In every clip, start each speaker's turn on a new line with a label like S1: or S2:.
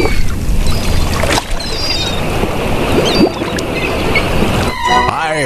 S1: you.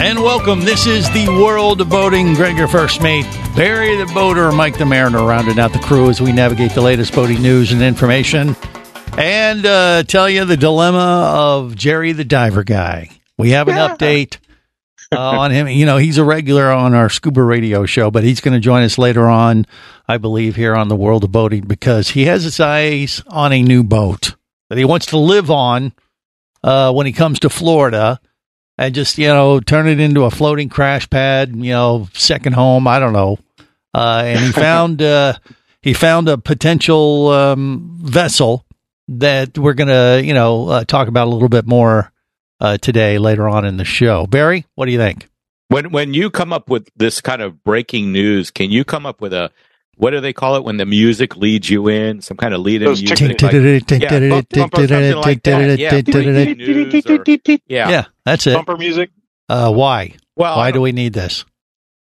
S2: And welcome. This is the world of boating. Greg, your first mate, Barry the boater, Mike the mariner, rounding out the crew as we navigate the latest boating news and information, and uh, tell you the dilemma of Jerry the diver guy. We have an update uh, on him. You know, he's a regular on our scuba radio show, but he's going to join us later on, I believe, here on the world of boating because he has his eyes on a new boat that he wants to live on uh, when he comes to Florida and just you know turn it into a floating crash pad, you know, second home. I don't know. Uh, and he found uh, he found a potential um, vessel that we're gonna you know uh, talk about a little bit more uh, today later on in the show. Barry, what do you think?
S3: When when you come up with this kind of breaking news, can you come up with a what do they call it when the music leads you in? Some kind of lead in music. yeah, bump- bump or something like that. Yeah, breaking news or- yeah.
S2: Yeah, that's it.
S4: Bumper music.
S2: Uh, why?
S3: Well,
S2: Why do we need this?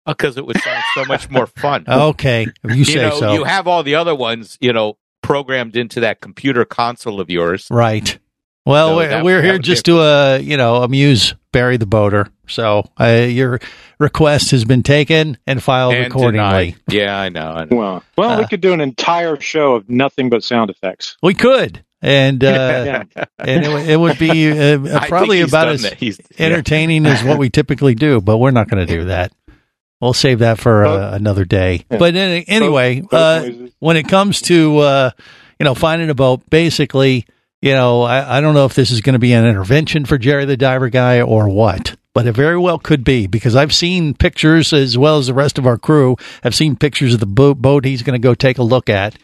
S3: because it would sound so much more fun.
S2: Okay, if you say
S3: know,
S2: so.
S3: you have all the other ones, you know, programmed into that computer console of yours.
S2: Right. Well,
S3: So
S2: we're, we're here just to, uh, you know, amuse Barry the boater. So uh, your request has been taken and filed
S3: And
S2: accordingly.
S3: denied. Yeah, I know. I know.
S4: Well, well,
S2: Uh,
S4: we could do an entire show of nothing but sound effects.
S2: We could, and uh, and it, would- it would be uh, probably about as.
S3: He's yeah.
S2: entertaining as what we typically do. But we're not going to do that. We'll save that for uh, another day.
S4: Yeah.
S2: But any, anyway, uh, when it comes to uh, you know finding a boat, basically, you know, I, I don't know if this is going to be an intervention for Jerry the diver guy or what, but it very well could be because I've seen pictures as well as the rest of our crew. have seen pictures of the boat, boat he's going to go take a look at.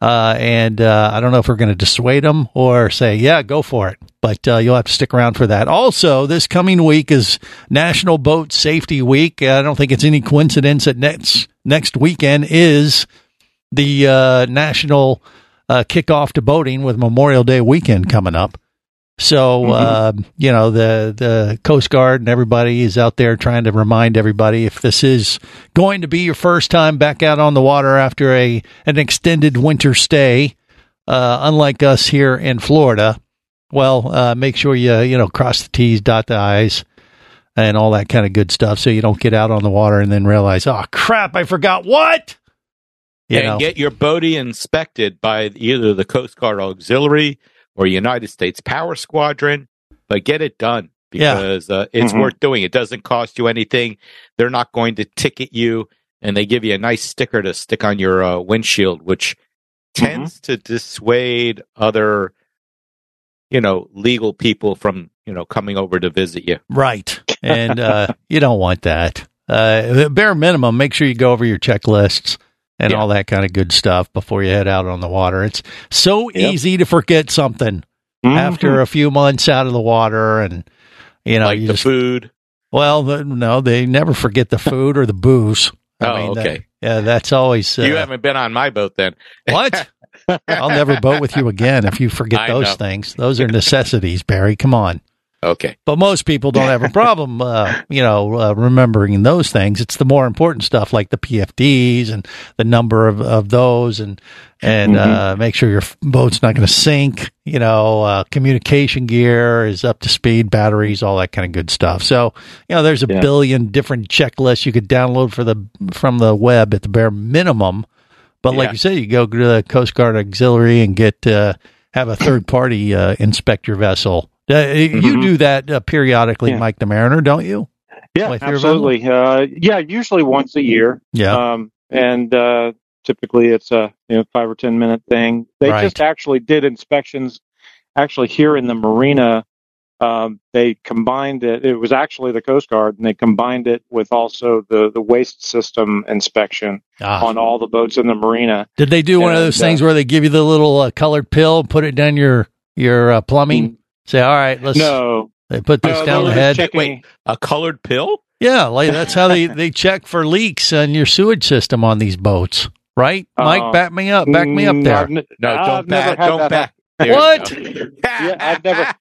S2: Uh, and uh, I don't know if we're going to dissuade them or say, yeah, go for it. But uh, you'll have to stick around for that. Also, this coming week is National Boat Safety Week. I don't think it's any coincidence that next next weekend is the uh, national uh, kickoff to boating with Memorial Day weekend coming up. So uh, you know the the Coast Guard and everybody is out there trying to remind everybody if this is going to be your first time back out on the water after a an extended winter stay, uh, unlike us here in Florida. Well, uh, make sure you you know cross the T's, dot the I's, and all that kind of good stuff, so you don't get out on the water and then realize, oh crap, I forgot what. You
S3: Yeah,
S2: know,
S3: and get your boaty inspected by either the Coast Guard Auxiliary or United States Power Squadron, but get it done
S2: Yeah.
S3: because uh, it's
S4: Mhm.
S3: worth doing. It doesn't cost you anything. They're not going to ticket you, and they give you a nice sticker to stick on your uh, windshield, which tends to dissuade other, you know, legal people from you know coming over to visit you.
S2: Right. And uh, you don't want that. Uh, bare minimum, make sure you go over your checklists and
S3: Yeah.
S2: all that kind of good stuff before you head out on the water. It's so
S4: Yep.
S2: easy to forget something
S4: Mhm.
S2: after a few months out of the water and you know,
S3: like
S2: you
S3: the
S2: just
S3: food.
S2: well, the, no, they never forget the food or the booze.
S3: Oh,
S2: that-
S3: okay.
S2: yeah, that's always uh,
S3: you haven't been on my boat then.
S2: what? I'll never boat with you again if you forget
S3: I
S2: those
S3: know.
S2: things. Those are necessities, Barry. Come on.
S3: Okay.
S2: But most people don't have a problem, uh, you know, uh, remembering those things. It's the more important stuff like the PFDs and the number of, of those and, and, uh, make sure your boat's not going to sink, you know, uh, communication gear is up to speed, batteries, all that kind of good stuff. So, you know, there's a
S4: Yeah.
S2: billion different checklists you could download for the, from the web at the bare minimum. But like
S3: Yeah.
S2: you said, you go to the Coast Guard Auxiliary and get, uh, have a third party, uh, inspect your vessel. Uh, You
S4: Mhm.
S2: do that uh, periodically,
S4: Yeah.
S2: Mike the Mariner, don't you?
S4: Yeah, absolutely. Uh, yeah, usually once a year.
S2: Yeah.
S4: Um, and uh, typically it's a you know five or ten minute thing. They
S2: Right.
S4: just actually did inspections. Actually, here in the marina, um, they combined it. It was actually the Coast Guard, and they combined it with also the the waste system inspection
S2: Ah.
S4: on all the boats in the marina.
S2: Did they do one of those
S4: uh,
S2: things where they give you the little uh, colored pill, put it down your your uh, plumbing? Say, all right, let's
S4: No,
S2: they put this
S4: no,
S2: down
S4: they
S2: the head.
S4: checking-
S3: Wait, a colored pill?
S2: Yeah, like that's how they they check for leaks in your sewage system on these boats, right? Mike,
S4: Uh,
S2: back me up, back me up
S4: Mm,
S2: there.
S4: I've ne-
S3: No,
S4: I've
S3: don't
S4: never
S3: back.
S4: had
S3: Don't
S4: that
S3: back.
S2: What?
S4: Yeah, I've never-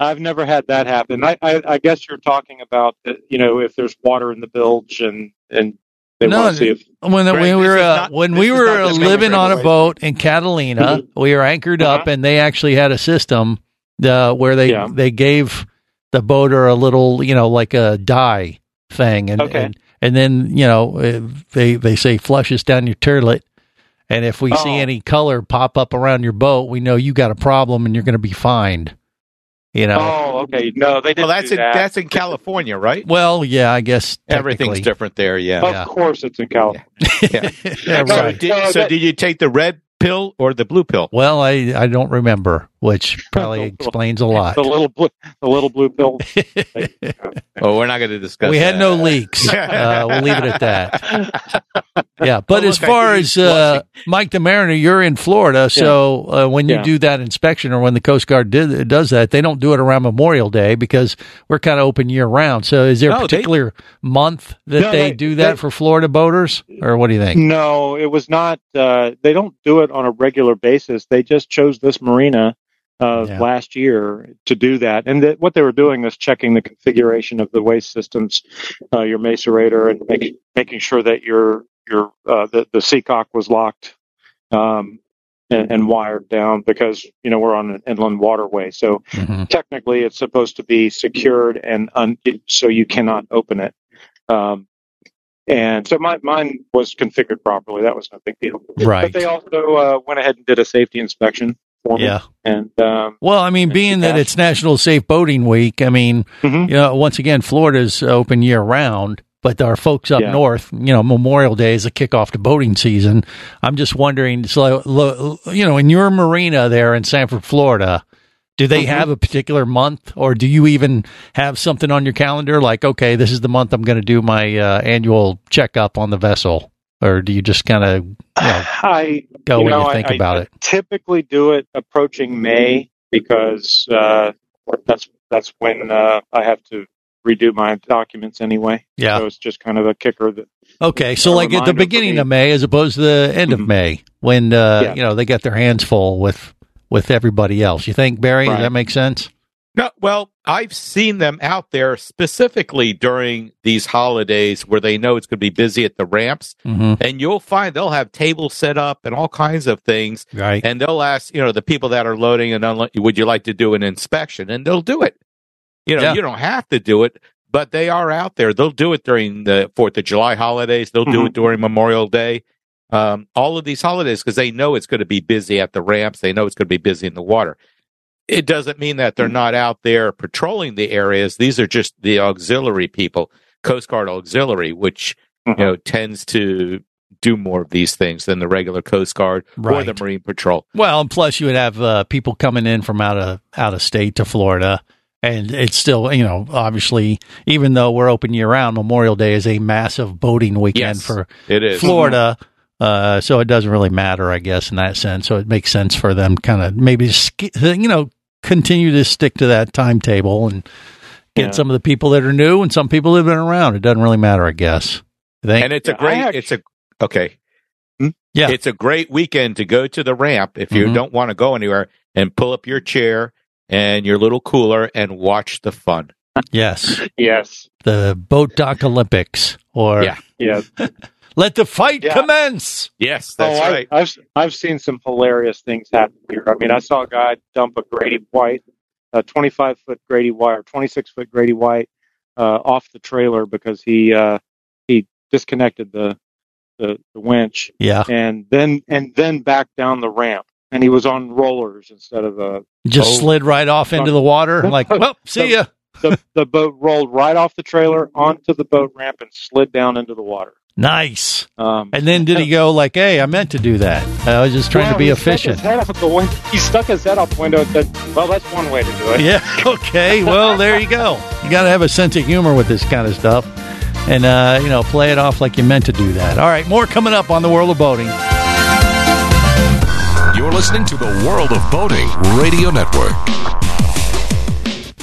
S4: I've never had that happen. I, I, I guess you're talking about. You know, if there's water in the bilge and and they
S2: No,
S4: want to see if
S2: when
S3: Greg,
S2: we were
S3: is
S2: uh,
S3: not-
S2: when we
S3: is
S2: were
S3: not just
S2: living on a boat in Catalina, we were anchored up,
S4: Uh-huh.
S2: and they actually had a system uh, where they
S4: Yeah.
S2: they gave the boater a little, you know, like a dye thing, and
S4: Okay.
S2: and, and then you know uh, they they say flush this down your toilet. And if we see
S4: Oh.
S2: any color pop up around your boat, we know you got a problem and you're going to be fined. You know.
S4: oh okay no they didn't
S3: Well, that's
S4: do
S3: in
S4: that.
S3: that's in California, right?
S2: Well, yeah, I guess
S3: Everything's different there. Yeah.
S4: of
S2: yeah.
S4: course it's in California.
S3: Yeah.
S2: Yeah,
S4: No,
S3: So, did, so did you take the red pill or the blue pill?
S2: Well, I I don't remember, which probably explains a lot.
S4: The little blue the little blue pill.
S3: Oh, we're not going to discuss. That.
S2: We had no leaks. Uh, we'll leave it at that. Yeah, but as
S3: look, I
S2: far as uh, Mike the Mariner, you're in Florida, so uh, when you
S4: Yeah.
S2: do that inspection or when the Coast Guard did, does that, they don't do it around Memorial Day because we're kind of open year round. So, is there a
S3: No, they-
S2: particular month that
S4: No,
S2: they,
S4: they-
S2: do that
S4: they-
S2: for Florida boaters, or what do you think?
S4: No, it was not. Uh, they don't do it on a regular basis. They just chose this marina uh,
S2: Yeah.
S4: last year to do that, and that what they were doing was checking the configuration of the waste systems, uh, your macerator, and making making sure that your your uh, the the seacock was locked um, and, and wired down because you know we're on an inland waterway, so
S2: Mhm.
S4: technically it's supposed to be secured and un- so you cannot open it. Um, and so my, mine was configured properly. That was no big deal.
S2: Right.
S4: But they also uh, went ahead and did a safety inspection for me.
S2: Yeah.
S4: And um,
S2: Well, I mean, being that it's National Safe Boating Week, I mean,
S4: Mhm.
S2: you know, once again, Florida's open year round, but our folks up
S4: Yeah.
S2: north, you know, Memorial Day is a kickoff to boating season. I'm just wondering, so, you know, in your marina there in Sanford, Florida, do they
S4: Mhm.
S2: have a particular month or do you even have something on your calendar like, okay, this is the month I'm going to do my uh, annual checkup on the vessel? Or do you just kind of know,
S4: I
S2: go
S4: you
S2: when
S4: know,
S2: you think
S4: I-
S2: about
S4: I
S2: it?
S4: typically do it approaching May because uh, that's that's when uh, I have to redo my documents anyway.
S2: Yeah.
S4: So it's just kind of a kicker that
S2: Okay, so like at the beginning of May as opposed to the end of
S4: Mhm.
S2: May when uh,
S4: Yeah.
S2: you know they got their hands full with with everybody else. You think Barry? Does that make sense?
S3: No, well, I've seen them out there specifically during these holidays where they know it's going to be busy at the ramps,
S2: hmm
S3: and you'll find they'll have tables set up and all kinds of things,
S2: Right.
S3: and they'll ask, you know, the people that are loading and unlo- would you like to do an inspection, and they'll do it. You know,
S2: Yeah.
S3: you don't have to do it, but they are out there. They'll do it during the Fourth of July holidays. They'll do
S4: Mhm.
S3: it during Memorial Day. Um, all of these holidays because they know it's going to be busy at the ramps. They know it's going to be busy in the water. It doesn't mean that they're not out there patrolling the areas. These are just the auxiliary people, Coast Guard auxiliary, which
S4: Mhm.
S3: you know tends to do more of these things than the regular Coast Guard or the Marine Patrol.
S2: Well, and plus you would have uh, people coming in from out of out of state to Florida, and it's still you know obviously even though we're open year round, Memorial Day is a massive boating weekend
S3: Yes,
S2: for
S3: It is.
S2: Florida. Uh, so it doesn't really matter, I guess, in that sense. So it makes sense for them kind of maybe, you know, continue to stick to that timetable and get
S4: Yeah.
S2: some of the people that are new and some people that have been around. It doesn't really matter, I guess. I think.
S3: and it's a
S4: Yeah, I
S3: great.
S4: actu-
S3: it's a okay.
S4: Hmm?
S2: Yeah.
S3: it's a great weekend to go to the ramp if you
S2: Mhm.
S3: don't want to go anywhere and pull up your chair and your little cooler and watch the fun.
S2: yes.
S4: yes,
S2: The Boat Dock Olympics or
S3: Yeah.
S4: yeah.
S2: Let the Fight
S4: Yeah.
S2: Commence.
S3: Yes, that's
S4: oh, I-
S3: right.
S4: I've I've seen some hilarious things happen here. I mean, I saw a guy dump a Grady White, a 25 foot Grady White or 26 foot Grady White, uh, off the trailer because he uh, he disconnected the, the the winch
S2: Yeah.
S4: and then and then back down the ramp. And he was on rollers instead of a
S2: Just
S3: Oh.
S2: slid right off into the water. Like, well, see ya.
S4: the, the boat rolled right off the trailer onto the boat ramp and slid down into the water.
S2: Nice.
S4: Um,
S2: And then did he go like, hey, I meant to do that. I was just trying to be
S4: he stuck
S2: efficient.
S4: His head out the window. He stuck his head out the window and said, "Well, that's one way to do it."
S2: Yeah. Okay. Well, there you go. You got to have a sense of humor with this kind of stuff, and uh, you know, play it off like you meant to do that. All right, more coming up on the world of boating.
S1: You're You're listening to the World of Boating Radio Network.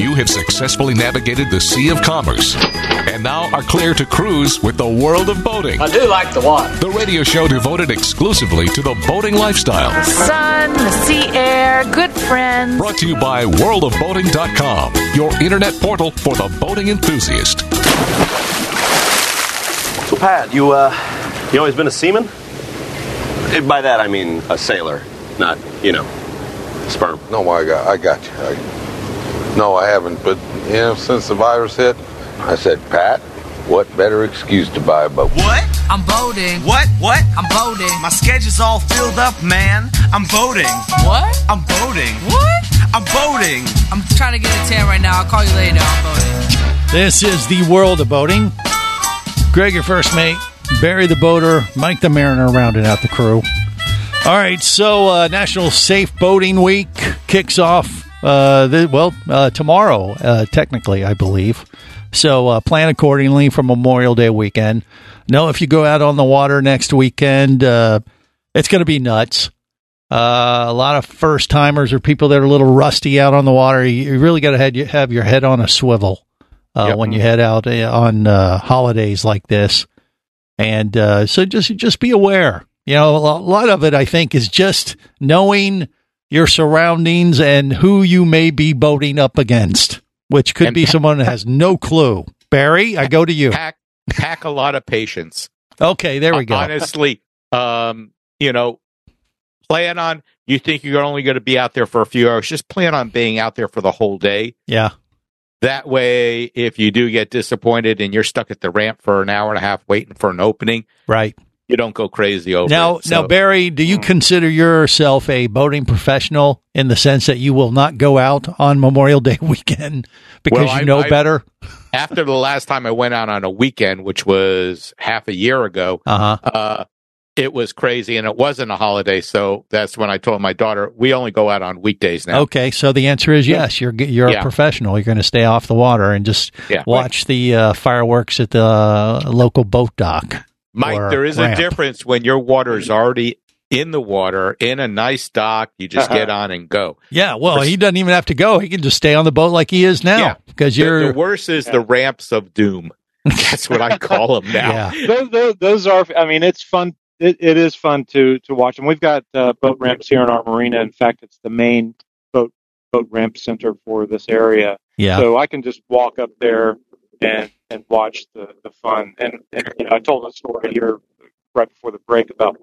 S1: You have successfully navigated the Sea of Commerce and now are clear to cruise with the world of boating.
S5: I do like the water.
S1: The radio show devoted exclusively to the boating lifestyle.
S6: The Sun, the sea air, good friends.
S1: Brought to you by worldofboating.com, your internet portal for the boating enthusiast.
S7: So, Pat, you uh, you always been a seaman? By that I mean a sailor, not you know, sperm.
S8: No, I got, I got you. I, no, I haven't. But you know, since the virus hit, I said, Pat, what better excuse to buy a boat?
S9: What?
S6: I'm boating.
S9: What? What?
S6: I'm boating.
S9: My schedule's all filled up, man. I'm boating.
S6: What?
S9: I'm boating.
S6: What?
S9: I'm boating.
S6: I'm trying to get a tan right now. I'll call you later. I'm boating.
S2: This is the world of boating. Greg, your first mate. Barry the boater. Mike the mariner rounding out the crew. All right, so uh, National Safe Boating Week kicks off. Uh, the, well, uh, tomorrow, uh, technically, I believe. So uh, plan accordingly for Memorial Day weekend. Know if you go out on the water next weekend, uh, it's going to be nuts. Uh, a lot of first timers or people that are a little rusty out on the water. You, really got to have, your head on a swivel uh,
S3: Yep.
S2: when you head out on uh, holidays like this. And uh, so just just be aware. You know, a lot of it I think is just knowing your surroundings and who you may be boating up against, which could
S3: And
S2: be someone that has no clue. Barry, I go to you.
S3: Pack pack a lot of patience.
S2: Okay, there we go.
S3: Honestly, um, you know, plan on you think you're only going to be out there for a few hours. Just plan on being out there for the whole day.
S2: Yeah.
S3: That way, if you do get disappointed and you're stuck at the ramp for an hour and a half waiting for an opening,
S2: Right.
S3: You don't go crazy over
S2: Now,
S3: it.
S2: now, Barry, do you consider yourself a boating professional in the sense that you will not go out on Memorial Day weekend because
S3: Well,
S2: you
S3: I-
S2: know
S3: I-
S2: better?
S3: after the last time I went out on a weekend, which was half a year ago,
S2: Uh-huh.
S3: uh, it was crazy and it wasn't a holiday. So that's when I told my daughter, we only go out on weekdays now.
S2: Okay, so the answer is yes. You're you're
S3: Yeah.
S2: a professional. You're going to stay off the water and just
S3: Yeah.
S2: watch the uh, fireworks at the uh, local boat dock.
S3: Mike, there is
S2: ramp.
S3: a difference when your water is already in the water in a nice dock. You just get on and go.
S2: Yeah, well, he doesn't even have to go. He can just stay on the boat like he is
S3: Yeah.
S2: now because
S3: The,
S2: you're
S3: the worst is the ramps of doom. That's what I call them now.
S2: yeah.
S4: those, those, those are. I mean, it's fun it, it is fun to to watch, them. we've got uh, boat ramps here in our marina. In fact, it's the main boat boat ramp center for this area.
S2: Yeah.
S4: So I can just walk up there and and watch the the fun. And, and you know, I told a story here right before the break about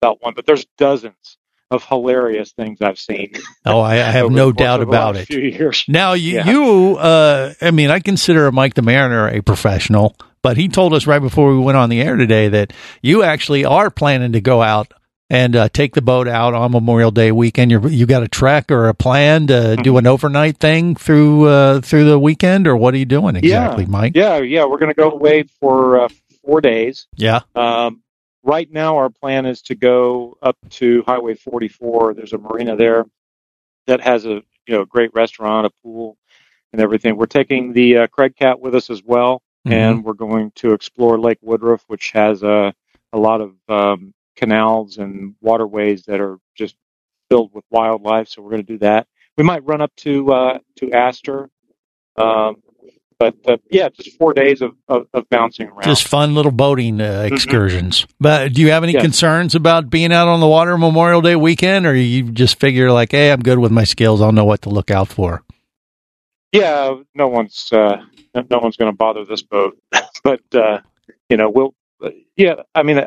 S4: about one, but there's dozens of hilarious things I've seen.
S2: Oh, I, I have no doubt about it.
S4: Few years.
S2: Now you,
S4: Yeah.
S2: you, uh, I mean, I consider Mike the Mariner a professional, but he told us right before we went on the air today that you actually are planning to go out and uh, take the boat out on Memorial Day weekend. You you got a trek or a plan to
S4: Mm-hmm.
S2: do an overnight thing through uh, through the weekend, or what are you doing exactly,
S4: yeah.
S2: Mike?
S4: Yeah, yeah, we're going to go away for uh, four days.
S2: Yeah.
S4: Um, right now, our plan is to go up to Highway 44. There's a marina there that has a you know great restaurant, a pool, and everything. We're taking the uh, Craig Cat with us as well, and we're going to explore Lake Woodruff, which has a a lot of um, canals and waterways that are just filled with wildlife. So we're going to do that. We might run up to uh, to Astor. Um, but uh, yeah, just four days of, of, of bouncing around.
S2: Just fun little boating uh, excursions. But do you have any
S4: Yes.
S2: concerns about being out on the water Memorial Day weekend, or you just figure like, hey, I'm good with my skills. I'll know what to look out for.
S4: yeah, no one's uh, no one's going to bother this boat, but uh, you know we'll yeah. I mean,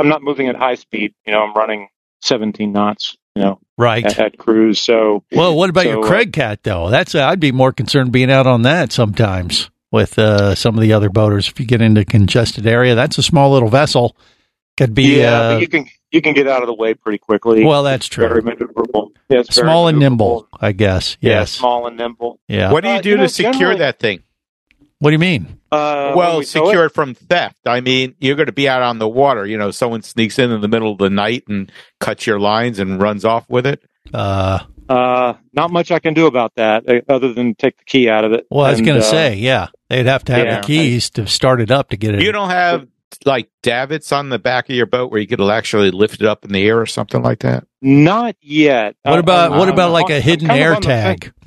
S4: I'm not moving at high speed. You know, I'm running 17 knots. You know,
S2: Right.
S4: at, at cruise. So
S2: Well, what about
S4: so,
S2: your
S4: uh,
S2: Craig Cat though? That's uh, I'd be more concerned being out on that sometimes with uh, some of the other boaters. If you get into congested area, that's a small little vessel. Could be
S4: yeah,
S2: uh,
S4: but you can you can get out of the way pretty quickly.
S2: well, that's true.
S4: Very maneuverable. Yeah, very
S2: Small and nimble, I guess.
S4: Yeah,
S2: Yes.
S4: small and nimble.
S2: Yeah.
S3: What do you
S4: Uh,
S3: do
S4: you
S3: to
S4: know,
S3: secure that thing?
S2: What do you mean?
S4: Uh,
S3: well,
S4: we
S3: secure
S4: it-
S3: it from theft. I mean, you're going to be out on the water. You know, someone sneaks in in the middle of the night and cuts your lines and runs off with it.
S2: Uh,
S4: Uh, not much I can do about that uh, other than take the key out of it.
S2: well, I was going to
S4: uh,
S2: say, yeah, they'd have to have
S4: yeah,
S2: the keys to start it up to get it.
S3: You don't have like davits on the back of your boat where you could actually lift it up in the air or something like that.
S4: Not yet.
S2: what
S4: Uh,
S2: about
S4: I'm-
S2: what about like a hidden air
S4: on the
S2: tag?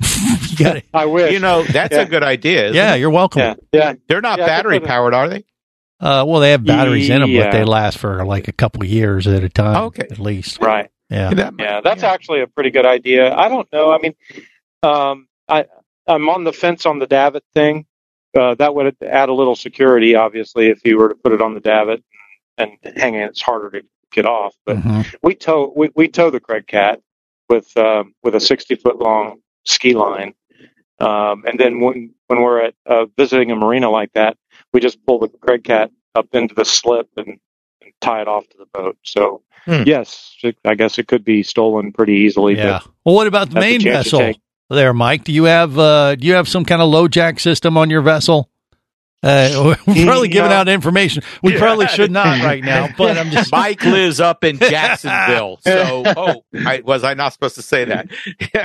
S2: you got it.
S4: I wish.
S3: You know, that's
S4: Yeah.
S3: a good idea.
S2: Yeah,
S3: it?
S2: you're welcome.
S4: Yeah, yeah.
S3: They're not
S4: Yeah,
S3: battery powered, are they?
S2: Uh, well, they have batteries in them, but they last for like a couple of years at a time,
S3: Okay.
S2: at least.
S4: Right.
S2: Yeah.
S3: That might-
S4: Yeah, that's actually a pretty good idea. I don't know. I mean, um, I I'm on the fence on the davit thing. Uh, that would add a little security, obviously, if you were to put it on the davit and hang it. It's harder to get off. But
S2: Mhm.
S4: we tow we, we tow the Craig Cat with um, with a sixty foot long ski line, um, and then when when we're at uh, visiting a marina like that, we just pull the Craig Cat up into the slip and, and tie it off to the boat. So
S3: Hmm.
S4: yes, it, I guess it could be stolen pretty easily.
S2: Yeah.
S4: But
S2: Well, what about the main
S4: chance you
S2: vessel?
S4: Take.
S2: There, Mike. Do you have uh, do you have some kind of LoJack system on your vessel? Uh, we're probably giving
S4: No.
S2: out information. We probly should not right now, but I'm just
S3: Mike lives up in Jacksonville. So, oh, I, was I not supposed to say that?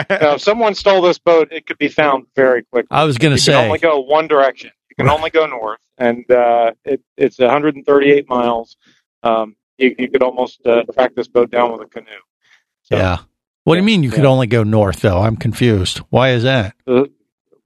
S4: Now, if someone stole this boat, it could be found very quickly.
S2: I was going
S4: You
S2: to
S4: can
S2: say.
S4: only go one direction. You can only go north, and uh, it, it's 138 miles. Um, you, you could almost uh, track this boat down with a canoe. So,
S2: yeah. What do you mean you could only go north though? I'm confused. Why is that?
S4: The,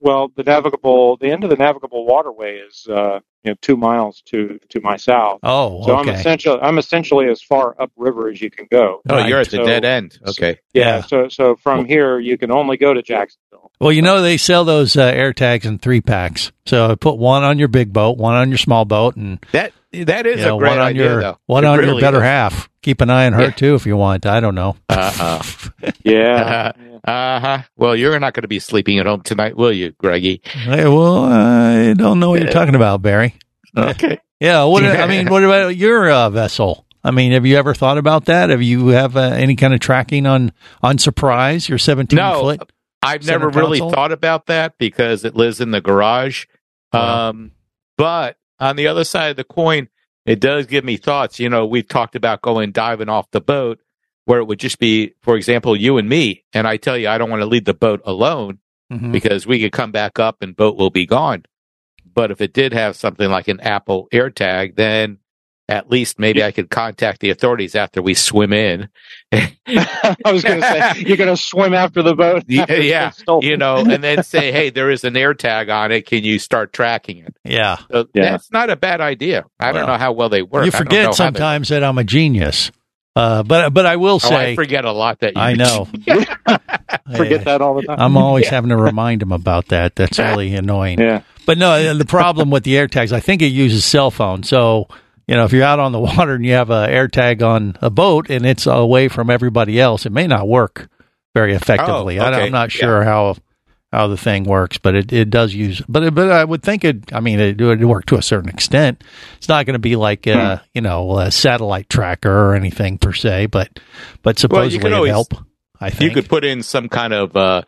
S4: well, the navigable, the end of the navigable waterway is uh, you know two miles to to my south.
S2: Oh,
S4: So I'm essentially I'm essentially as far upriver as you can go.
S3: Oh, you're at the
S4: So-
S3: dead end. Okay.
S4: Yeah,
S2: Yeah.
S4: So so from here you can only go to Jacksonville.
S2: Well, you know they sell those uh, AirTags in three packs. So put one on your big boat, one on your small boat, and
S3: That that is
S2: you know,
S3: a great
S2: one on
S3: idea,
S2: your
S3: though.
S2: one
S3: It
S2: on your better
S3: is.
S2: half. Keep an eye on her
S3: Yeah.
S2: too if you want. I don't know.
S3: Uh
S4: Yeah.
S3: uh uh huh. Well, you're not going to be sleeping at home tonight, will you, Greggy?
S2: Hey, well, I don't know what you're talking about, Barry.
S3: Okay.
S2: Yeah. What I mean, what about your uh, vessel? I mean, have you ever thought about that? Have you have uh, any kind of tracking on on Surprise? Your 17
S3: No,
S2: foot.
S3: I've
S2: Center
S3: never really thought about that because it lives in the garage.
S2: Wow.
S3: Um, but on the other side of the coin, it does give me thoughts. You know, we've talked about going diving off the boat where it would just be, for example, you and me. And I tell you, I don't want to leave the boat alone
S2: Mhm.
S3: because we could come back up and boat will be gone. But if it did have something like an Apple AirTag, then at least maybe I could contact the authorities after we swim in.
S4: I was going to say you're going to swim after the boat.
S3: yeah,
S4: after
S3: yeah, you know, and then say, "Hey, there is an AirTag on it. Can you start tracking it?"
S2: Yeah.
S3: So
S4: Yeah.
S3: That's not a bad idea. I don't know how well they work.
S2: You
S3: I don't know
S2: forget
S3: they-
S2: sometimes that I'm a genius. Uh, but but I will
S3: Oh,
S2: say
S3: I forget a lot that you
S2: I know.
S4: forget that all the time.
S2: I'm always having to remind him about that. That's really annoying.
S4: Yeah.
S2: But no, the problem with the AirTags, I think it uses cell phone. So, you know, if you're out on the water and you have a AirTag on a boat and it's away from everybody else, it may not work very effectively. I,
S3: okay.
S2: am not sure how how the thing works, but it, it does use. But it, but I would think it. I mean, it would work to a certain extent. It's not going to be like uh, you know a satellite tracker or anything per se, but but
S3: Well,
S2: supposedly it
S3: always-
S2: help. I think You
S3: could put in some kind of, uh,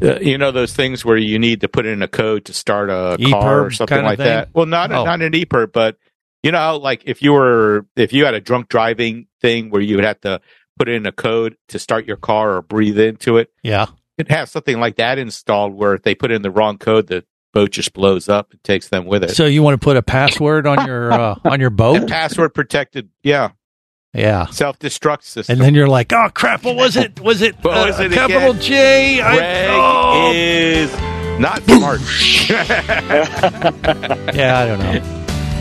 S3: uh, you know, those things where you need to put in a code to start a car or something
S2: kind of
S3: like
S2: thing?
S3: that. Well, not
S2: Oh.
S3: not an EPIRB, but you know, like if you were if you had a drunk driving thing where you would have to put in a code to start your car or breathe into it.
S2: yeah.
S3: It has something like that installed where if they put in the wrong code, the boat just blows up and takes them with it.
S2: So you want to put a password on your uh, on your boat?
S3: password protected, yeah,
S2: Yeah.
S3: self destruct system.
S2: And then you're like, oh crap! What was it? Was it,
S3: What
S2: uh,
S3: was it
S2: capital
S3: again?
S2: J? I-
S3: Greg
S2: oh.
S3: is not smart.
S2: Yeah, I don't know.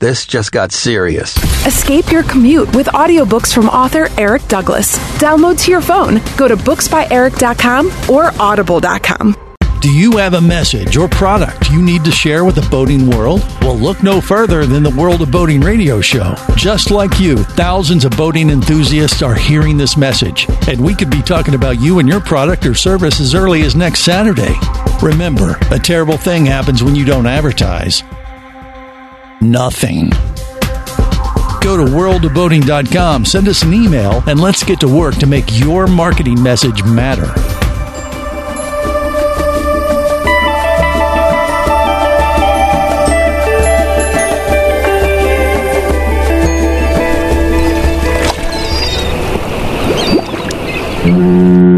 S10: This just got serious.
S5: Escape your commute with audiobooks from author Eric Douglas. Download to your phone. Go to booksbyeric.com or audible.com.
S2: Do you have a message or product you need to share with the boating world? Well, look no further than the World of Boating radio show. Just like you, thousands of boating enthusiasts are hearing this message, and we could be talking about you and your product or service as early as next Saturday. Remember, a terrible thing happens when you don't advertise. Nothing. Go to worldofboating.com, send us an email, and let's get to work to make your marketing message matter.
S1: You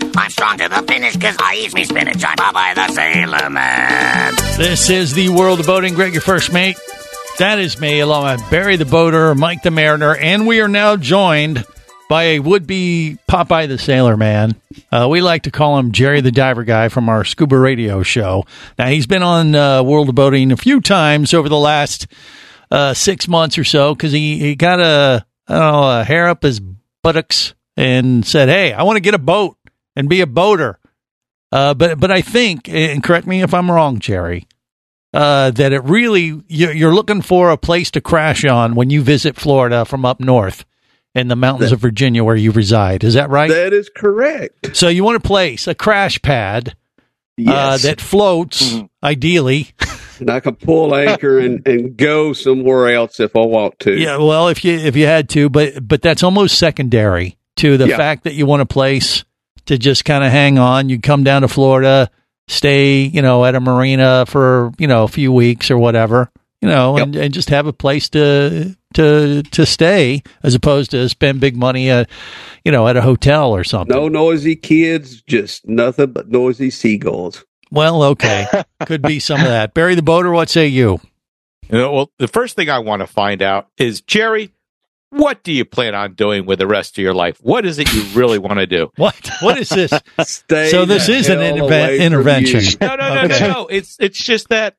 S11: I'm strong to the finish because I eat me spinach. I'm Popeye the Sailor Man.
S2: This is the World of Boating. Greg, your first mate. That is me, along with Barry the Boater, Mike the Mariner, and we are now joined by a would-be Popeye the Sailor Man. Uh, we like to call him Jerry the Diver Guy from our scuba radio show. Now he's been on uh, World of Boating a few times over the last uh, six months or so because he, he got a know a hair up his buttocks and said, "Hey, I want to get a boat and be a boater." Uh, but but I think, and correct me if I'm wrong, Jerry, uh, that it really you're, you're looking for a place to crash on when you visit Florida from up north in the mountains of Virginia where you reside. Is that right?
S12: That is correct.
S2: So you want a place, a crash pad uh, that floats, ideally.
S12: And I can pull anchor and, and go somewhere else if I want to.
S2: Yeah, well, if you if you had to, but but that's almost secondary to the
S12: Yeah.
S2: fact that you want a place to just kind of hang on. You come down to Florida, stay, you know, at a marina for you know a few weeks or whatever, you know, and, and just have a place to to to stay as opposed to spend big money at you know at a hotel or something.
S12: No noisy kids, just nothing but noisy seagulls.
S2: Well, okay, could be some of that. Barry the boater, what say you?
S3: You know, well, the first thing I want to find out is Jerry, what do you plan on doing with the rest of your life? What is it you really want to do?
S2: What? What is this?
S12: Stay
S2: so this
S12: the
S2: is an
S12: hell
S2: interve-
S12: away from
S2: intervention.
S12: you.
S3: No, no, no,
S2: Okay.
S3: no, no. It's it's just that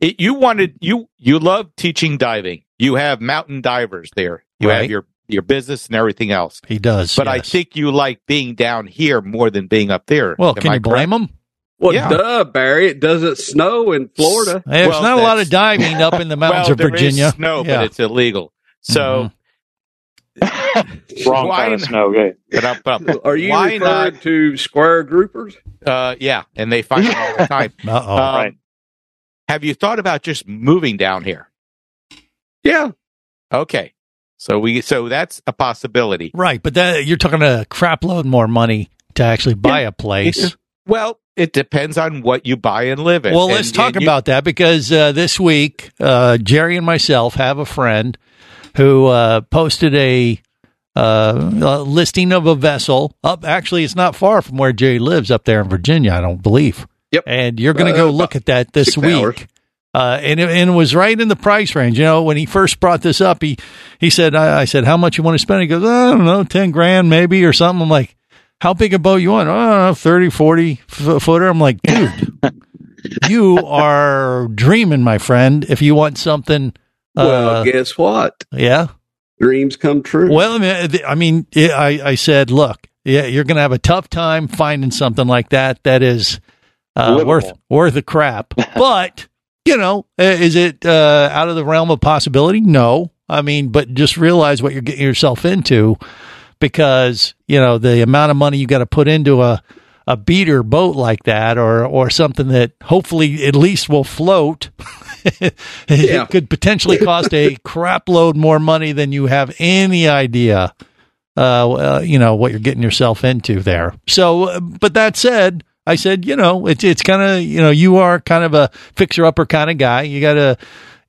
S3: it, you wanted you you love teaching diving. You have mountain divers there. You
S2: Right.
S3: have your your business and everything else.
S2: He does.
S3: But I
S2: yes.
S3: think you like being down here more than being up there.
S2: Well,
S3: Am
S2: can
S3: I
S2: you blame
S3: correct?
S2: him?
S12: Well,
S3: Yeah.
S12: duh, Barry. It doesn't snow in Florida.
S2: There's
S3: Well,
S2: not a lot
S3: that's-
S2: of diving up in the mountains
S3: well,
S2: of
S3: there is
S2: Virginia.
S3: snow,
S2: Yeah.
S3: But it's illegal. So
S4: Wrong
S3: Why
S4: kind of snow. Yeah.
S3: but up, up.
S12: Are you
S3: Why
S12: referring
S3: not?
S12: to square groupers?
S3: Uh, yeah, and they find them all the time.
S2: Uh-oh.
S3: Um,
S4: Right.
S3: Have you thought about just moving down here?
S12: Yeah.
S3: Okay, so we so that's a possibility.
S2: Right, but that you're talking a crap load more money to actually buy a place.
S3: Well, it depends on what you buy and live in.
S2: Well,
S3: And-
S2: let's talk
S3: and you-
S2: about that because uh, this week, uh, Jerry and myself have a friend who uh, posted a, uh, a listing of a vessel up. Actually, it's not far from where Jerry lives up there in Virginia, I don't believe.
S12: Yep.
S2: And you're going to
S12: Uh,
S2: go look at that this week. Uh, and, it, and it was right in the price range. You know, when he first brought this up, he, he said, I, I said, how much you want to spend? He goes, I don't know, 10 grand maybe or something. I'm like, how big a boat you want? Oh, 30, 40 f- footer. I'm like, dude, you are dreaming, my friend. If you want something,
S12: well,
S2: uh,
S12: guess what?
S2: yeah.
S12: Dreams come true.
S2: Well, I mean, I mean, I, I said, look, yeah, you're going to have a tough time finding something like that that is uh, worth worth a crap. but you know, uh, is it uh, out of the realm of possibility? No. I mean, but just realize what you're getting yourself into, because you know the amount of money you got to put into a a beater boat like that, or or something that hopefully at least will float. It could potentially cost a crap load more money than you have any idea. Uh, uh, you know what you're getting yourself into there. So, uh, but that said, I said, you know, it's it's kind of you know you are kind of a fixer upper kind of guy. You got a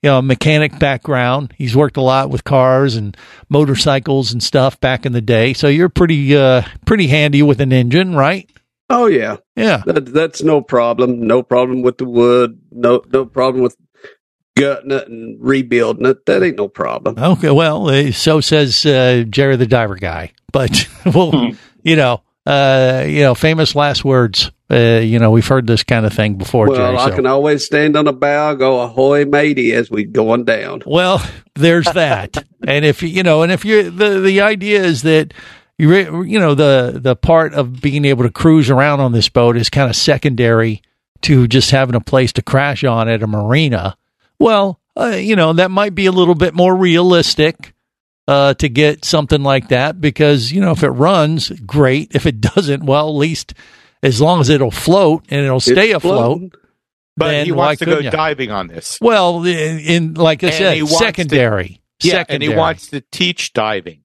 S2: you know mechanic background. He's worked a lot with cars and motorcycles and stuff back in the day. So you're pretty uh pretty handy with an engine, right?
S12: Oh yeah,
S2: Yeah.
S12: that, that's no problem. No problem with the wood. No no problem with gutting it and rebuilding it. That ain't no problem.
S2: Okay, well, uh, so says uh, Jerry the diver guy. But well, you know, uh, you know, famous last words. Uh, you know, we've heard this kind of thing before,
S12: Well,
S2: Jerry.
S12: I
S2: so-
S12: can always stand on a bow, go ahoy matey as we going down.
S2: Well, there's that. and if you know, and if you the the idea is that you re, you know the the part of being able to cruise around on this boat is kind of secondary to just having a place to crash on at a marina. Well, uh, you know that might be a little bit more realistic uh, to get something like that because you know if it runs, great. If it doesn't, well, at least as long as it'll float and it'll stay
S12: It's
S2: afloat.
S12: floating.
S3: but he wants to go
S2: couldn't
S3: diving on this.
S2: Well, in, in like I
S3: And
S2: said,
S3: wants to-
S2: secondary.
S3: Yeah,
S2: secondary.
S3: and he wants to teach diving.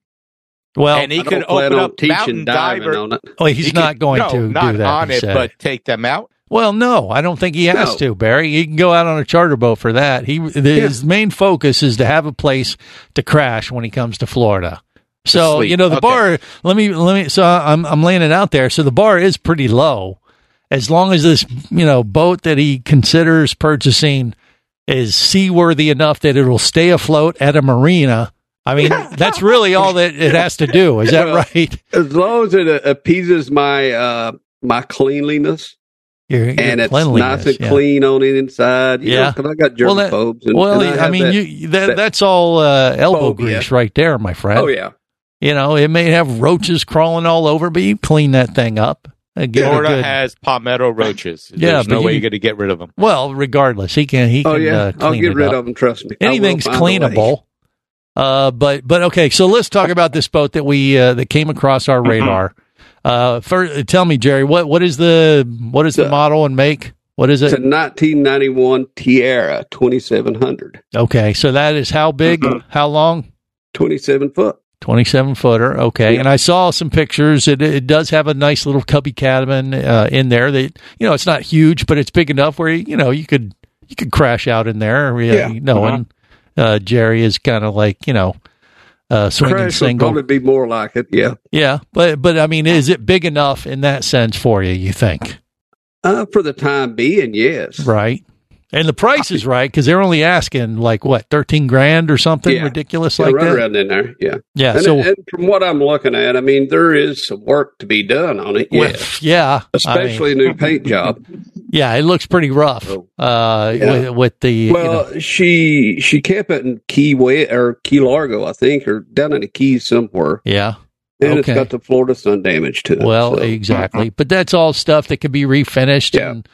S2: Well,
S3: and he
S12: I
S3: could open up
S12: teaching
S3: mountain
S12: diving
S3: diver.
S12: on it.
S2: Oh, he's
S3: He
S2: not
S3: could-
S2: going
S3: no,
S2: to
S3: not
S2: do that.
S3: on it,
S2: said.
S3: but take them out.
S2: well, no, I don't think he has
S12: No.
S2: to, Barry. He can go out on a charter boat for that. He his main focus is to have a place to crash when he comes to Florida. So
S3: sleep.
S2: you know the
S3: Okay.
S2: bar. Let me let me. So I'm I'm laying it out there. So the bar is pretty low, as long as this you know boat that he considers purchasing is seaworthy enough that it'll stay afloat at a marina. I mean, that's really all that it has to do. Is that right?
S12: As long as it uh, appeases my uh, my cleanliness
S2: Your, your
S12: and it's
S2: cleanliness,
S12: nice and
S2: yeah.
S12: clean on the inside. You
S2: Yeah.
S12: because I got
S2: Well, that-
S12: germaphobes. and,
S2: well,
S12: and
S2: I,
S12: have
S2: mean,
S12: that-
S2: you, that,
S12: that
S2: that's all uh, elbow
S12: phobia.
S2: grease right there, my friend.
S12: Oh yeah,
S2: You know, it may have roaches crawling all over, but you clean that thing up. and get
S3: Florida
S2: good-
S3: has palmetto roaches.
S2: Yeah,
S3: There's
S2: but
S3: no way
S2: you-
S3: you're going to get rid of them.
S2: well, regardless, he can. He can.
S12: oh yeah.
S2: uh,
S12: I'll get rid
S2: up.
S12: of them. Trust me.
S2: Anything's
S12: find a
S2: cleanable. Uh, but but okay, so let's talk about this boat that we uh, that came across our radar. Uh, first, tell me, Jerry, what what is the what is the
S12: The-
S2: model and make? What is it?
S12: It's a 1991 Tiara 2700,
S2: Okay, so that is how big,
S12: Mm-hmm.
S2: how long?
S12: 27 foot.
S2: 27 footer. Okay.
S12: Yeah.
S2: And I saw some pictures. It, it does have a nice little cubby cabin uh, in there that, you know, it's not huge, but it's big enough where, you know, you could, you could crash out in there. Yeah.
S12: Yeah.
S2: You know, and uh, Jerry is kind of like, you know, uh, swinging
S12: Crash would
S2: single.
S12: probably be more like it. Yeah.
S2: Yeah. But, but I mean, is it big enough in that sense for you, you think?
S12: Uh, for the time being, yes.
S2: Right. And the price is right because they're only asking like what, 13 grand or something
S12: Yeah.
S2: ridiculous
S12: Yeah,
S2: like
S12: right
S2: that?
S12: around in there. Yeah.
S2: Yeah.
S12: And,
S2: so,
S12: and from what I'm looking at, I mean, there is some work to be done on it. Yes.
S2: yeah. I mean-
S12: Especially a new paint job.
S2: Yeah, it looks pretty rough. Uh,
S12: Yeah.
S2: with, with the you
S12: Well,
S2: know-
S12: she she kept it in Key West or Key Largo, I think, or down in the Keys somewhere.
S2: yeah.
S12: And
S2: Okay.
S12: it's got the Florida sun damage to it.
S2: Well,
S12: so.
S2: exactly. But that's all stuff that can be refinished and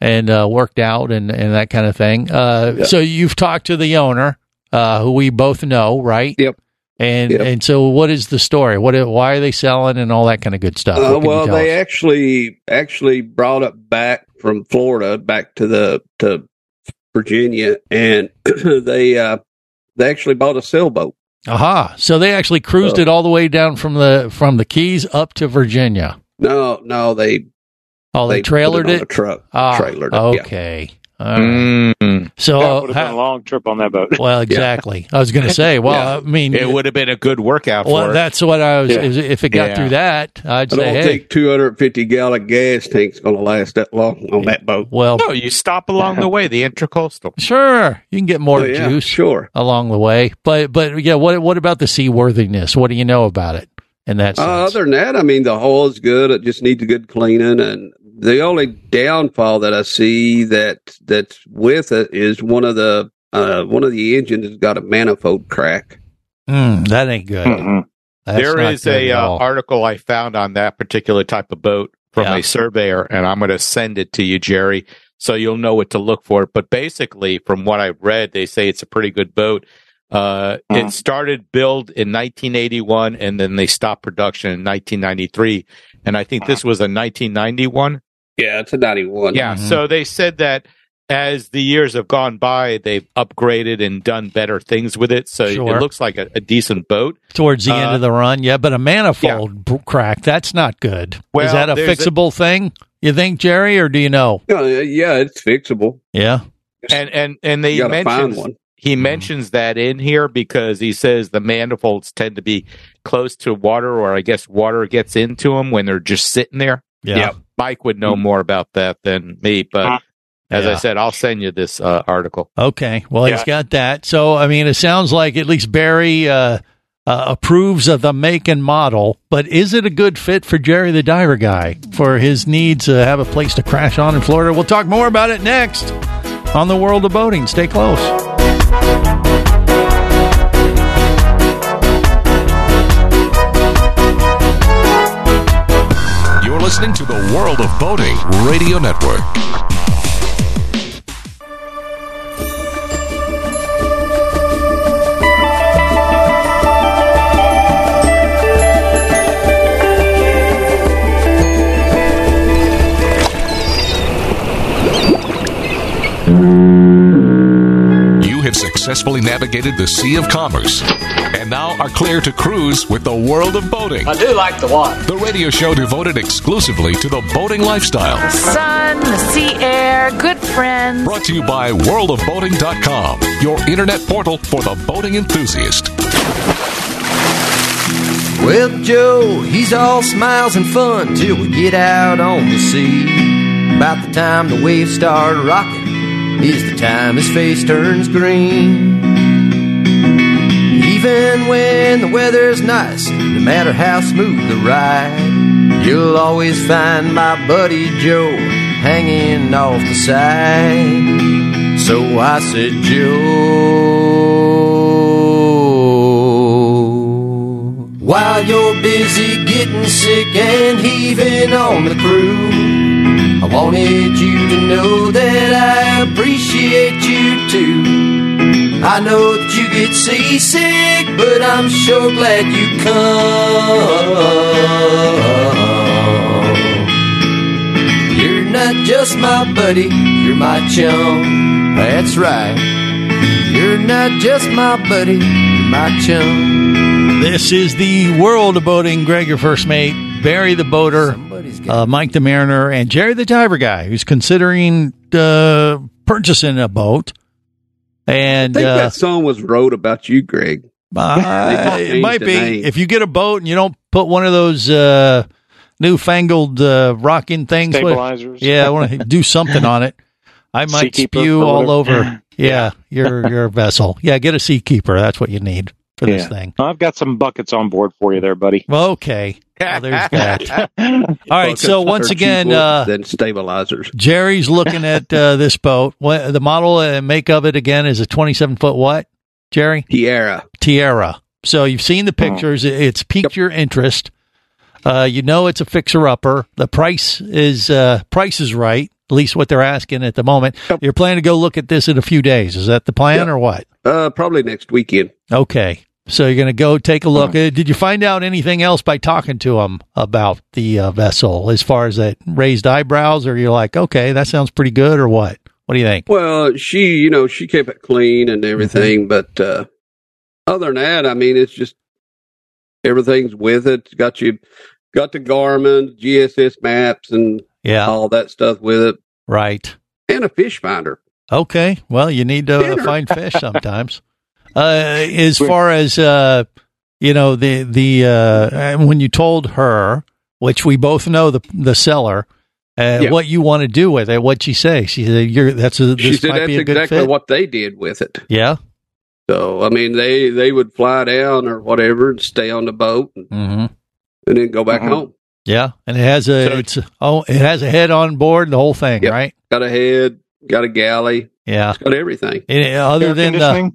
S2: and uh, worked out and, and that kind of thing. Uh,
S12: Yeah.
S2: So you've talked to the owner, uh, who we both know, right?
S12: Yep.
S2: And
S12: Yep.
S2: and so what is the story? What why are they selling and all that kind of good stuff?
S12: Uh,
S2: What can you
S12: well, they
S2: us?
S12: actually actually brought it back from Florida back to the to Virginia, and they uh, they actually bought a sailboat.
S2: Aha! So they actually cruised
S12: So-
S2: it all the way down from the from the Keys up to Virginia.
S12: No, no, they
S2: Oh, they,
S12: They put
S2: trailered
S12: it on
S2: it.
S12: a truck.
S2: Ah,
S12: Trailered it, yeah.
S2: okay. All right.
S3: Mm.
S2: So
S4: that
S2: uh,
S4: would have been a long trip on that boat.
S2: well, exactly. I was going to say. Well, I mean,
S3: It would have been a good workout
S2: Well,
S3: for it.
S2: that's what I was.
S12: Yeah.
S2: If it got
S3: Yeah.
S2: through that, I'd
S12: I
S2: say,
S12: don't
S2: hey,
S12: think 250 gallon gas tank's going to last that long on that boat.
S2: well,
S3: No, you stop along the way, the intercoastal.
S2: sure, you can get more
S12: Oh, yeah,
S2: juice
S12: sure.
S2: along the way. But, but yeah, what what about the seaworthiness? What do you know about it in that sense?
S12: Uh, other than that, I mean, the hull is good. It just needs a good cleaning. And the only downfall that I see that that's with it is one of the uh, one of the engines has got a manifold crack.
S2: Mm, that ain't good.
S4: Mhm.
S2: That's
S3: there
S2: not
S3: is
S2: good
S3: a uh, article I found on that particular type of boat from
S2: Yeah.
S3: a surveyor, and I'm going to send it to you, Jerry, so you'll know what to look for. But basically, from what I've read, they say it's a pretty good boat. Uh, It started build in 1981, and then they stopped production in 1993. And I think this was a 1991.
S12: Yeah, it's a 91.
S3: Yeah. Mm-hmm. So they said that as the years have gone by, they've upgraded and done better things with it. So
S2: Sure.
S3: it looks like a, a decent boat.
S2: Towards the end
S3: uh,
S2: of the run, yeah, but a manifold b- crack, that's not good. is that a
S3: there's a-
S2: fixable thing, you think, Jerry, or do you know?
S12: Yeah, uh, yeah, it's fixable.
S2: Yeah.
S3: And and and they
S12: You
S3: mentions
S12: one.
S3: he mm-hmm. mentions that in here because he says the manifolds tend to be close to water, or I guess water gets into them when they're just sitting there.
S2: Yeah.
S3: Yep. Mike would know more about that than me, but as I said, I'll send you this uh, article.
S2: Okay. Well, he's got that. So, I mean, it sounds like at least Barry uh, uh, approves of the make and model, but is it a good fit for Jerry the diver guy for his needs to have a place to crash on in Florida? We'll talk more about it next on the world of boating. Stay close.
S1: Listening to the World of Boating Radio Network. Have successfully navigated the Sea of Commerce and now are clear to cruise with the World of Boating.
S6: I do like the water.
S1: The radio show devoted exclusively to the boating lifestyle.
S13: The sun, the sea air, good friends.
S1: Brought to you by worldofboating.com, your internet portal for the boating enthusiast.
S14: Well, Joe, he's all smiles and fun till we get out on the sea. About the time the waves start rocking is the time his face turns green. Even when the weather's nice, no matter how smooth the ride, you'll always find my buddy Joe hanging off the side. So I said, Joe, while you're busy getting sick and heaving on the crew. I wanted you to know that I appreciate you too. I know that you get seasick, but I'm sure glad you come. You're not just my buddy, you're my chum. That's right. You're not just my buddy, you're my chum.
S2: This is the world of boating. Greg, your first mate, Barry the boater, uh, Mike the mariner, and Jerry the diver guy, who's considering uh, purchasing a boat. And
S12: I think
S2: uh,
S12: that song was wrote about you, Greg.
S2: Uh, it might be.
S12: name.
S2: If you get a boat and you don't put one of those uh, newfangled uh, rocking things, what-
S4: Stabilizers.
S2: yeah, I want to do something on it. I might
S4: Seakeeper
S2: spew all over. Yeah, your your vessel. Yeah, get a seakeeper. That's what you need. For this
S4: Yeah.
S2: thing.
S4: I've got some buckets on board for you there, buddy.
S2: Okay. Well, there's that. All right. So once again,
S12: cheaper
S2: uh,
S12: than stabilizers.
S2: Jerry's looking at uh, this boat. What the model and make of it again is a 27 foot what? Jerry
S12: Tiara.
S2: Tiara. So you've seen the pictures. It- It's piqued your interest. Uh, you know it's a fixer upper. The price is uh, price is right. At least what they're asking at the moment. You're planning to go look at this in a few days. Is that the plan or what?
S12: Uh, probably next weekend.
S2: Okay. So you're going to go take a look. Uh, Did you find out anything else by talking to them about the uh, vessel as far as that raised eyebrows, or you're like, okay, that sounds pretty good, or what? What do you think?
S12: Well, she, you know, she kept it clean and
S2: Mm-hmm.
S12: everything, but uh, other than that, I mean, it's just everything's with it. It's got you, got the Garmin, GSS maps, and
S2: Yeah.
S12: all that stuff with it,
S2: Right.
S12: and a fish finder.
S2: Okay. Well, you need to uh, find fish sometimes. uh, as far as uh, you know, the the uh, when you told her, which we both know the the seller, uh,
S12: Yeah.
S2: what you want to do with it, what'd she say? She said, "You're that's a, this
S12: She said
S2: might
S12: that's
S2: be a good
S12: exactly
S2: fit."
S12: what they did with it.
S2: yeah.
S12: So, I mean, they they would fly down or whatever and stay on the boat and,
S2: hmm
S12: and then go back
S4: Mhm.
S12: home.
S2: Yeah, and it has a it's oh it has a head on board, the whole thing,
S12: Yep.
S2: right?
S12: Got a head, got a galley,
S2: Yeah.
S12: it's got everything.
S2: And, uh, other
S4: Air
S2: than the,
S4: conditioning?
S2: what?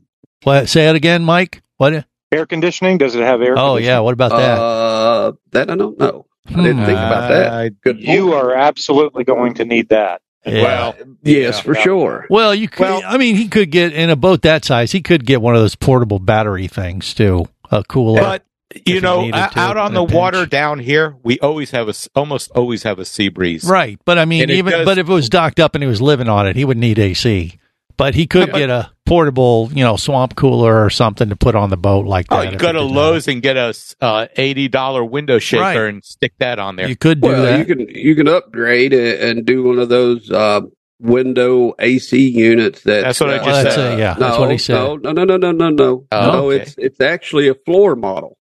S2: Say it again, Mike. What?
S4: Air conditioning? Does it have air?
S2: Oh
S4: conditioning?
S2: yeah. What about that?
S12: Uh, that I don't know. I didn't
S2: Hmm.
S12: think about that.
S3: I-
S12: Good
S4: You are absolutely going to need that.
S2: Yeah.
S3: Well,
S12: Yes, for
S4: Yeah.
S12: sure.
S2: Well, you could. I mean, he could get in a boat that size. He could get one of those portable battery things too. A cooler.
S3: But you know,
S2: to
S3: out on the
S2: pinch.
S3: water down here, we always have a s- almost always have a sea breeze.
S2: right? But I mean,
S3: And
S2: even
S3: does-
S2: but if it was docked up and he was living on it, he would need AC. But he could get a portable, you know, swamp cooler or something to put on the boat like that.
S3: Oh, you go to
S2: did that.
S3: Lowe's and get a s- uh, eighty dollar window shaker
S2: Right.
S3: and stick that on there.
S2: You could do
S12: Well,
S2: that.
S12: you can you can upgrade it and do one of those uh, window AC units. That
S3: That's what I
S12: uh,
S3: just
S2: Well,
S3: said.
S2: it, yeah,
S12: no,
S2: that's what he said.
S12: No, no, no, no, no, no, no.
S3: Oh,
S12: no
S3: okay.
S12: it's it's actually a floor model.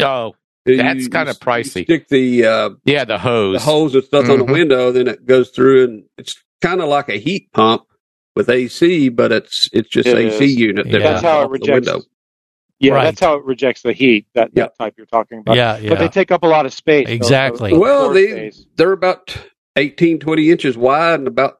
S3: Oh, That's kinda pricey.
S12: you Stick the uh,
S3: yeah, the hose.
S12: the hose and stuff on the
S3: Mhm.
S12: window, then it goes through, and it's kind of like a heat pump with AC, but it's it's just
S4: It
S12: AC
S4: is.
S12: unit.
S2: Yeah.
S4: That's how it
S12: off the
S4: rejects.
S12: window.
S4: Yeah,
S2: Right.
S4: that's how it rejects the heat. That
S12: Yeah.
S4: that type you're talking about.
S2: Yeah, yeah.
S4: But they take up a lot of space. so-
S2: Exactly.
S4: so
S12: Well, they
S4: space.
S12: they're about 18, 20 inches wide and about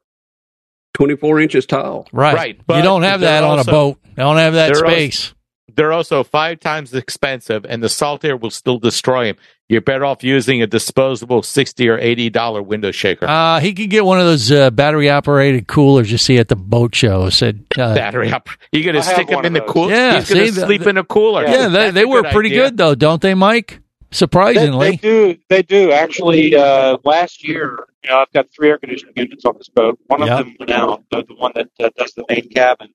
S12: twenty four inches tall.
S2: right.
S3: Right, But you
S2: don't have that on
S3: also-
S2: a boat. You don't have that
S3: they're also-
S2: space.
S3: They're also five times expensive, and the salt air will still destroy them. You're better off using a disposable sixty or eighty dollar window shaker.
S2: Uh, he could get one of those uh, battery operated coolers you see at the boat show. Said uh,
S3: Battery up. You're gonna
S4: I
S3: stick him
S4: one
S3: in the cooler.
S2: Yeah,
S3: He's gonna
S2: see, the-
S3: sleep in a cooler.
S2: Yeah, they,
S3: That's
S2: they were
S3: good
S2: pretty
S3: idea.
S2: good though, don't they, Mike? Surprisingly,
S4: they do. They do actually. Uh, last year, you know, I've got three air conditioning units on this boat. One of them went out, the, the one that uh, does the main cabin,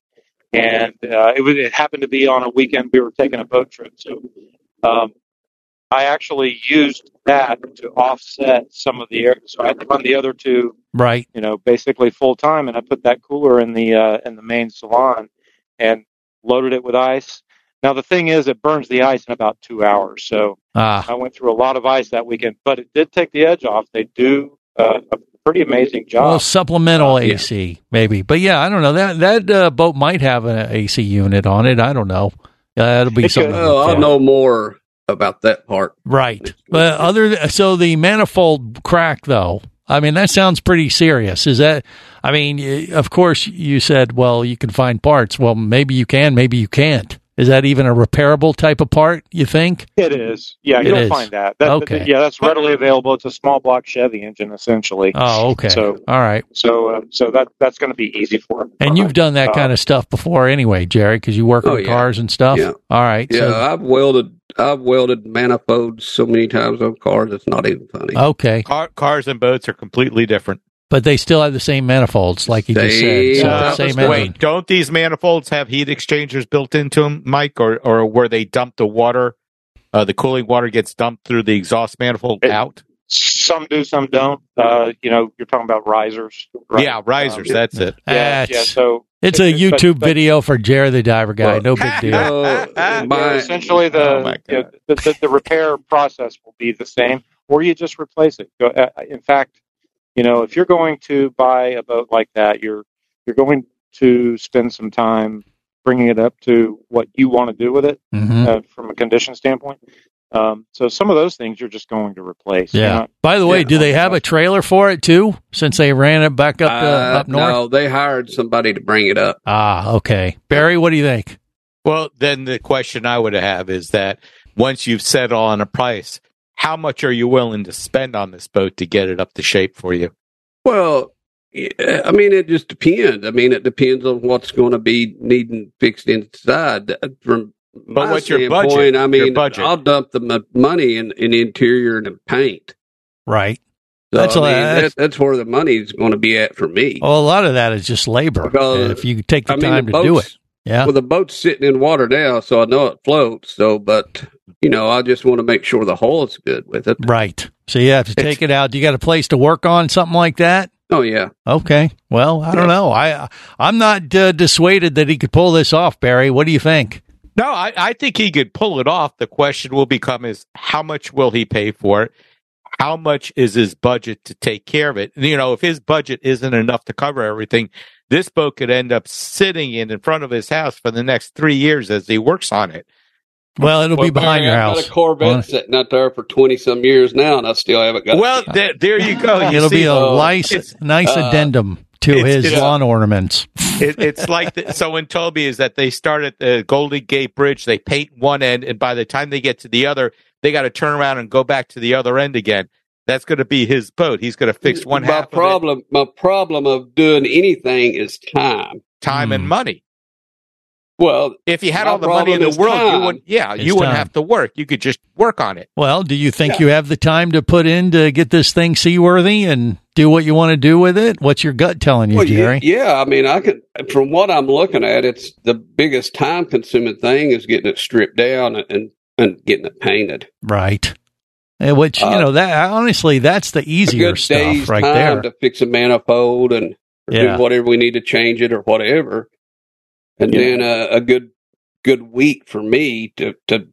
S4: and uh, it was. It happened to be on a weekend. We were taking a boat trip, so um, I actually used that to offset some of the air. So I had to run the other two,
S2: right?
S4: you know, basically full time, and I put that cooler in the uh, in the main salon and loaded it with ice. Now the thing is, it burns the ice in about two hours. So
S2: Ah,
S4: I went through a lot of ice that weekend, but it did take the edge off. They do uh, a pretty amazing job.
S2: well, supplemental
S4: yeah.
S2: AC maybe, but yeah, I don't know that that uh, boat might have an AC unit on it. I don't know. Uh, that'll be
S4: It
S2: something.
S4: could.
S2: to
S12: I'll know more about that part.
S2: Right. But other so the manifold crack though. I mean that sounds pretty serious. Is that I mean of course you said well you can find parts. Well maybe you can, maybe you can't. Is that even a repairable type of part, you think?
S4: It is. Yeah,
S2: It
S4: you'll
S2: is.
S4: find that. that
S2: Okay.
S4: Yeah, that's readily available. It's a small block Chevy engine, essentially.
S2: Oh, okay.
S4: So,
S2: All right.
S4: so, uh, so that that's going to be easy for them.
S2: And you've done that
S4: Uh,
S2: kind of stuff before anyway, Jerry, because you work
S12: Oh,
S2: on
S12: yeah.
S2: cars and stuff.
S12: Yeah.
S2: All right.
S12: Yeah,
S2: So,
S12: I've welded I've welded manifolds so many times on cars it's not even funny.
S2: okay.
S3: Car, cars and boats are completely different.
S2: But they still have the same manifolds, like you just said.
S12: Same
S2: So,
S12: type of
S2: same
S12: stuff.
S2: engine.
S3: Wait, don't these manifolds have heat exchangers built into them, Mike, or or where they dump the water, uh, the cooling water gets dumped through the exhaust manifold
S4: It-
S3: out?
S4: Some do, some don't. Uh, you know, you're talking about risers. right?
S3: Yeah, risers.
S4: Um,
S3: that's it.
S4: yeah, yeah.
S2: That's-
S4: So
S2: It's a
S4: but-
S2: YouTube
S4: but-
S2: video for Jerry the Diver Guy. No big deal.
S12: Uh, my,
S4: essentially, the,
S3: Oh,
S4: you know, the, the the repair process will be the same, or you just replace it. Go, uh, in fact, you know, if you're going to buy a boat like that, you're you're going to spend some time bringing it up to what you want to do with it
S2: Mhm.
S4: uh, from a condition standpoint. Um, so some of those things you're just going to replace.
S2: Yeah.
S4: not-
S2: By the way, do they have a trailer for it too? Since they ran it back up uh,
S12: Uh,
S2: up north.
S12: No, they hired somebody to bring it up.
S2: Ah, okay. Barry, what do you think?
S3: Well, then the question I would have is that once you've settled on a price, how much are you willing to spend on this boat to get it up to shape for you?
S12: Well, I mean, it just depends. I mean, it depends on what's going to be needing fixed inside. Uh, From
S3: But
S12: my
S3: what's your
S12: standpoint,
S3: budget?
S12: I
S3: Your
S12: mean,
S3: budget.
S12: I'll dump the money in, in interior and in paint.
S2: Right.
S12: So,
S2: That's
S12: I
S2: a-
S12: mean,
S2: that's-
S12: that, that's where the money's going to be at for me.
S2: Well, a lot of that is just labor.
S12: Because,
S2: if you take the
S12: I mean,
S2: time
S12: the
S2: to do it. Yeah.
S12: Well, the boat's sitting in water now, so I know it floats. So, but you know, I just want to make sure the hull's good with it.
S2: Right. So you have to take it out. Do you got a place to work on something like that?
S12: Oh yeah.
S2: Okay. Well, I don't know. I I'm not uh, dissuaded that he could pull this off, Barry. What do you think?
S3: No, I, I think he could pull it off. The question will become is how much will he pay for it? How much is his budget to take care of it? You know, if his budget isn't enough to cover everything, this boat could end up sitting in in front of his house for the next three years as he works on it.
S2: Well, it'll be behind
S12: Barry,
S2: your
S12: I've
S2: house.
S12: got a Corvette sitting out there for twenty some years now, and I still haven't got.
S3: Well, there, there you go. You
S2: It'll be a
S3: uh,
S2: nice nice
S3: uh,
S2: addendum to
S3: it's-
S2: his
S3: it's-
S2: lawn ornaments.
S3: it, it's like the, so in Toby is that they start at the Golden Gate Bridge, they paint one end, and by the time they get to the other, they got to turn around and go back to the other end again. That's going to be his boat. He's going to fix one
S12: my
S3: half
S12: problem. My problem of doing anything is time.
S3: time
S2: Hmm.
S3: and money.
S12: Well,
S3: If you had all the money in the world,
S12: is
S3: you wouldn't. Yeah,
S2: It's
S3: you wouldn't
S2: time.
S3: have to work. You could just work on it.
S2: Well, do you think you have the time to put in to get this thing seaworthy and do what you want to do with it? What's your gut telling you,
S12: Well, yeah,
S2: Jerry?
S12: yeah, I mean, I can. From what I'm looking at, it's the biggest time-consuming thing is getting it stripped down and and getting it painted.
S2: Right. And which you
S12: Uh,
S2: know that honestly, that's the
S12: A
S2: easier
S12: good
S2: stuff
S12: day's
S2: right
S12: time
S2: there.
S12: to fix a manifold and or
S2: Yeah.
S12: do whatever we need to change it or whatever, and
S4: Yeah.
S12: then a, a good good week for me to to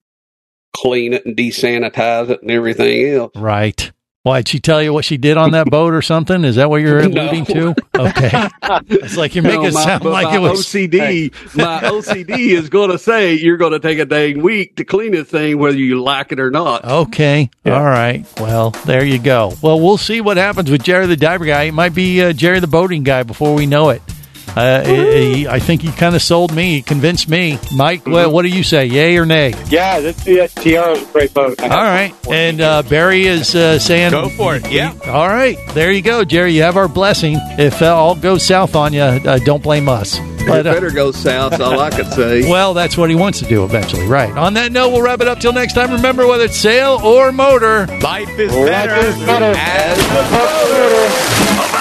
S12: clean it and desanitize it and everything else.
S2: Right. Why did she tell you what she did on that boat or something? Is that what you're
S12: No.
S2: alluding to? Okay. It's like you make
S12: No,
S2: it
S12: my-
S2: sound like it was
S12: OCD. my OCD is going to say you're going to take a dang week to clean this thing, whether you like it or not.
S2: Okay. All right. Well, there you go. Well, we'll see what happens with Jerry the diver guy. It might be uh, Jerry the boating guy before we know it. Uh, he- I think he kind of sold me, he convinced me. Mike, well, what do you say, yay or nay?
S4: Yeah, this yeah, Tiara's a great boat. I
S2: All right. And uh, Barry is uh, saying,
S3: Go for it. Yeah.
S2: All right. There you go, Jerry. You have our blessing. If uh, all goes south on you, uh, don't blame us. But, uh,
S12: better go south. All I could say.
S2: well, that's what he wants to do eventually, right? On that note, we'll wrap it up till next time. Remember, whether it's sail or motor,
S3: Life is
S4: Life
S3: better,
S4: is better.
S15: Come back